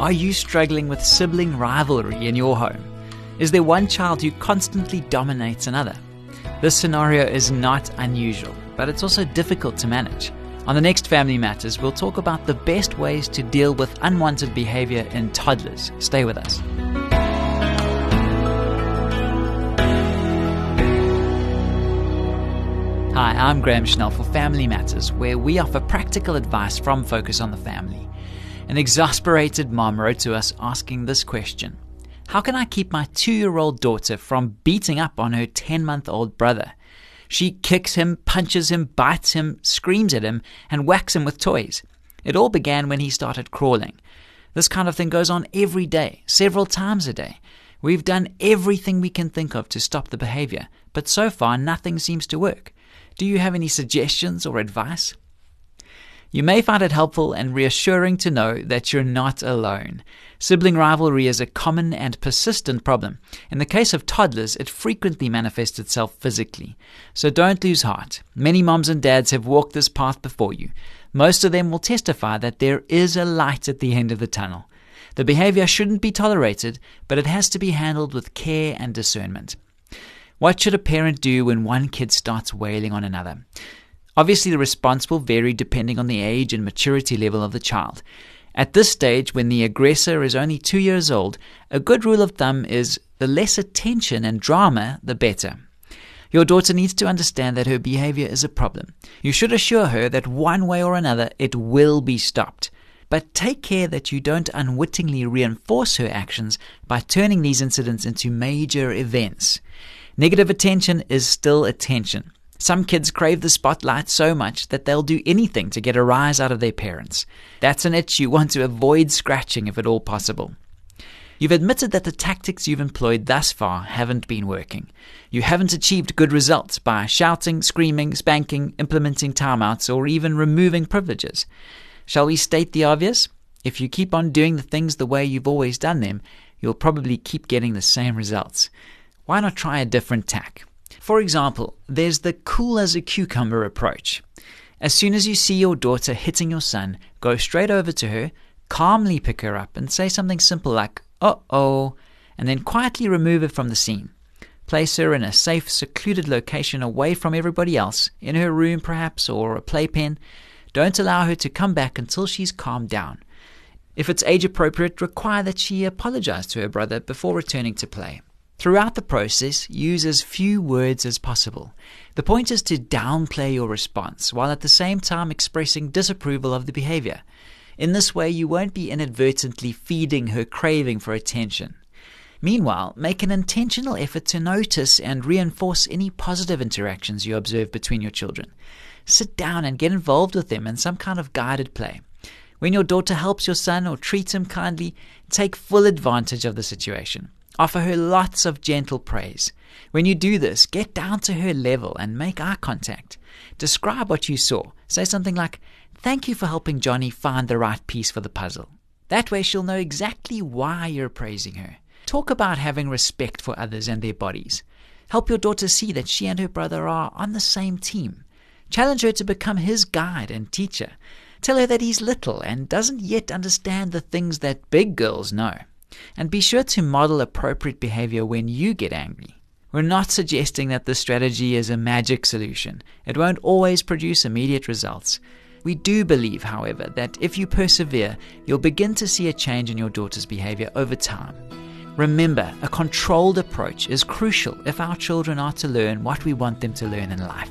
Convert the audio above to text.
Are you struggling with sibling rivalry in your home? Is there one child who constantly dominates another? This scenario is not unusual, but it's also difficult to manage. On the next Family Matters, we'll talk about the best ways to deal with unwanted behavior in toddlers. Stay with us. Hi, I'm Graham Schnell for Family Matters, where we offer practical advice from Focus on the Family. An exasperated mom wrote to us asking this question How can I keep my two year old daughter from beating up on her 10 month old brother? She kicks him, punches him, bites him, screams at him, and whacks him with toys. It all began when he started crawling. This kind of thing goes on every day, several times a day. We've done everything we can think of to stop the behavior, but so far nothing seems to work. Do you have any suggestions or advice? You may find it helpful and reassuring to know that you're not alone. Sibling rivalry is a common and persistent problem. In the case of toddlers, it frequently manifests itself physically. So don't lose heart. Many moms and dads have walked this path before you. Most of them will testify that there is a light at the end of the tunnel. The behavior shouldn't be tolerated, but it has to be handled with care and discernment. What should a parent do when one kid starts wailing on another? Obviously, the response will vary depending on the age and maturity level of the child. At this stage, when the aggressor is only two years old, a good rule of thumb is the less attention and drama, the better. Your daughter needs to understand that her behavior is a problem. You should assure her that one way or another it will be stopped. But take care that you don't unwittingly reinforce her actions by turning these incidents into major events. Negative attention is still attention. Some kids crave the spotlight so much that they'll do anything to get a rise out of their parents. That's an itch you want to avoid scratching if at all possible. You've admitted that the tactics you've employed thus far haven't been working. You haven't achieved good results by shouting, screaming, spanking, implementing timeouts, or even removing privileges. Shall we state the obvious? If you keep on doing the things the way you've always done them, you'll probably keep getting the same results. Why not try a different tack? For example, there's the cool as a cucumber approach. As soon as you see your daughter hitting your son, go straight over to her, calmly pick her up, and say something simple like, uh oh, and then quietly remove her from the scene. Place her in a safe, secluded location away from everybody else, in her room perhaps, or a playpen. Don't allow her to come back until she's calmed down. If it's age appropriate, require that she apologize to her brother before returning to play. Throughout the process, use as few words as possible. The point is to downplay your response while at the same time expressing disapproval of the behavior. In this way, you won't be inadvertently feeding her craving for attention. Meanwhile, make an intentional effort to notice and reinforce any positive interactions you observe between your children. Sit down and get involved with them in some kind of guided play. When your daughter helps your son or treats him kindly, take full advantage of the situation. Offer her lots of gentle praise. When you do this, get down to her level and make eye contact. Describe what you saw. Say something like, Thank you for helping Johnny find the right piece for the puzzle. That way she'll know exactly why you're praising her. Talk about having respect for others and their bodies. Help your daughter see that she and her brother are on the same team. Challenge her to become his guide and teacher. Tell her that he's little and doesn't yet understand the things that big girls know. And be sure to model appropriate behavior when you get angry. We're not suggesting that this strategy is a magic solution. It won't always produce immediate results. We do believe, however, that if you persevere, you'll begin to see a change in your daughter's behavior over time. Remember, a controlled approach is crucial if our children are to learn what we want them to learn in life.